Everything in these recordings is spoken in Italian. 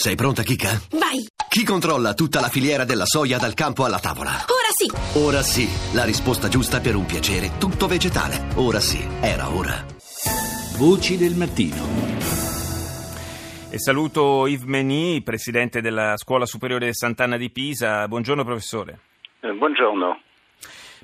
Sei pronta, Kika? Vai! Chi controlla tutta la filiera della soia dal campo alla tavola? Ora sì! Ora sì, la risposta giusta per un piacere tutto vegetale. Ora sì, era ora. Voci del mattino. E saluto Yves Meny, presidente della Scuola Superiore Sant'Anna di Pisa. Buongiorno professore. Eh, buongiorno.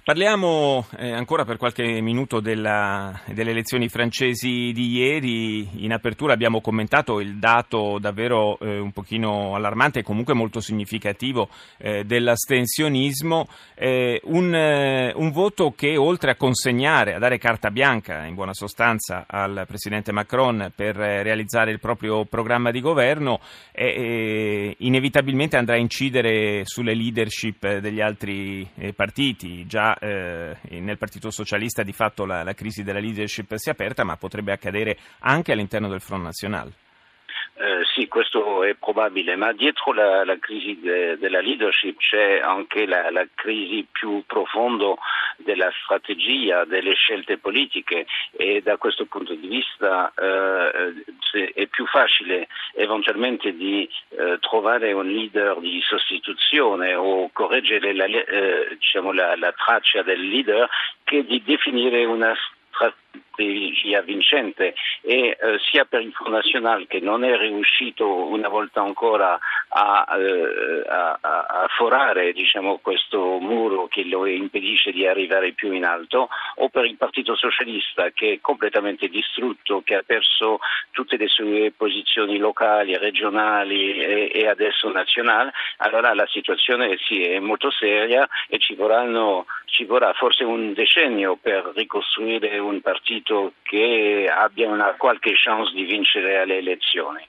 Parliamo eh, ancora per qualche minuto della, delle elezioni francesi di ieri. In apertura abbiamo commentato il dato davvero eh, un pochino allarmante e comunque molto significativo eh, dell'astensionismo. Eh, un, eh, un, voto che oltre a consegnare, a dare carta bianca in buona sostanza al presidente Macron per realizzare il proprio programma di governo, inevitabilmente andrà a incidere sulle leadership degli altri eh, partiti. Già eh, nel Partito Socialista di fatto la, la crisi della leadership si è aperta, ma potrebbe accadere anche all'interno del Front National. Eh, sì, questo è probabile, ma dietro la, la crisi de, della leadership c'è anche la, la, crisi più profonda della strategia, delle scelte politiche e da questo punto di vista eh, è più facile eventualmente di eh, trovare un leader di sostituzione o correggere la, eh, diciamo la traccia del leader che di definire una strategia vincente. E eh, sia per il Front National che non è riuscito una volta ancora a, eh, a, a forare diciamo, questo muro che lo impedisce di arrivare più in alto o per il Partito Socialista che è completamente distrutto, che ha perso tutte le sue posizioni locali, regionali e, e adesso nazionali, allora la situazione sì, è molto seria e ci, vorranno, ci vorrà forse un decennio per ricostruire un partito che abbia una qualche chance di vincere alle elezioni.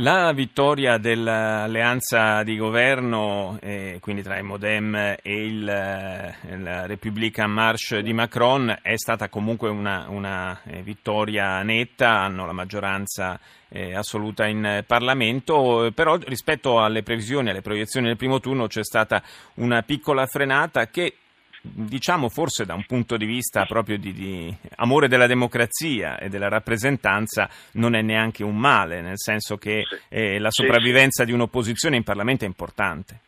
La vittoria dell'alleanza di governo, eh, quindi tra il Modem e il, la Republican Marche di Macron, è stata comunque una, una eh, vittoria netta, hanno la maggioranza eh, assoluta in Parlamento, però rispetto alle previsioni, alle proiezioni del primo turno c'è stata una piccola frenata che diciamo forse da un punto di vista proprio di, di, amore della democrazia e della rappresentanza non è neanche un male, nel senso che eh, la sopravvivenza di un'opposizione in Parlamento è importante.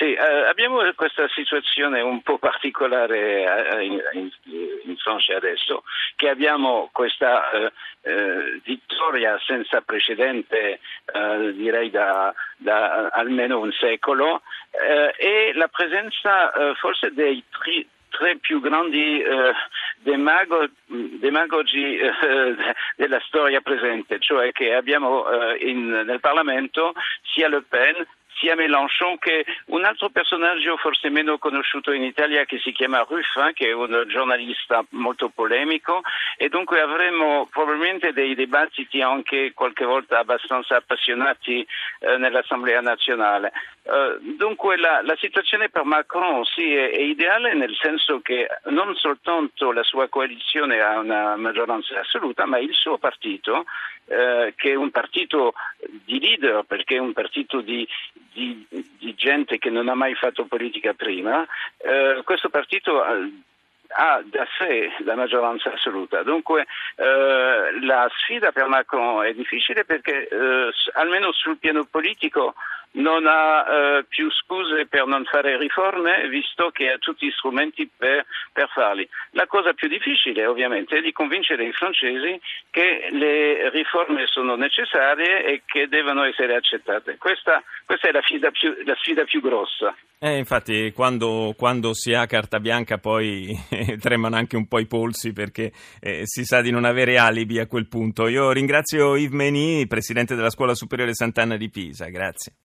Sì, eh, abbiamo questa situazione un po' particolare eh, in, in, Francia adesso, che abbiamo questa eh, eh vittoria senza precedente, eh, direi da, da, almeno un secolo, eh, e la presenza forse dei tri, tre più grandi eh, demago, demagogi eh, della storia presente, cioè che abbiamo eh, in, nel Parlamento sia Le Pen sia Mélenchon che un altro personaggio forse meno conosciuto in Italia che si chiama Ruffin, che è un giornalista molto polemico e dunque avremo probabilmente dei dibattiti anche qualche volta abbastanza appassionati eh, nell'Assemblea nazionale. Uh, dunque la, la, situazione per Macron sì, è, è, ideale nel senso che non soltanto la sua coalizione ha una maggioranza assoluta, ma il suo partito, uh, che è un partito di leader, perché è un partito di, di, di gente che non ha mai fatto politica prima, uh, questo partito ha da sé la maggioranza assoluta. Dunque eh, la sfida per Macron è difficile perché eh, almeno sul piano politico non ha eh, più scuse per non fare riforme visto che ha tutti gli strumenti per, per, farli. La cosa più difficile ovviamente è di convincere i francesi che le riforme sono necessarie e che devono essere accettate. Questa, questa è la sfida, più, la sfida più grossa. Eh, infatti quando, quando, si ha carta bianca poi tremano anche un po' i polsi perché eh, si sa di non avere alibi a quel punto. Io ringrazio Yves Meny, presidente della Scuola Superiore Sant'Anna di Pisa, grazie.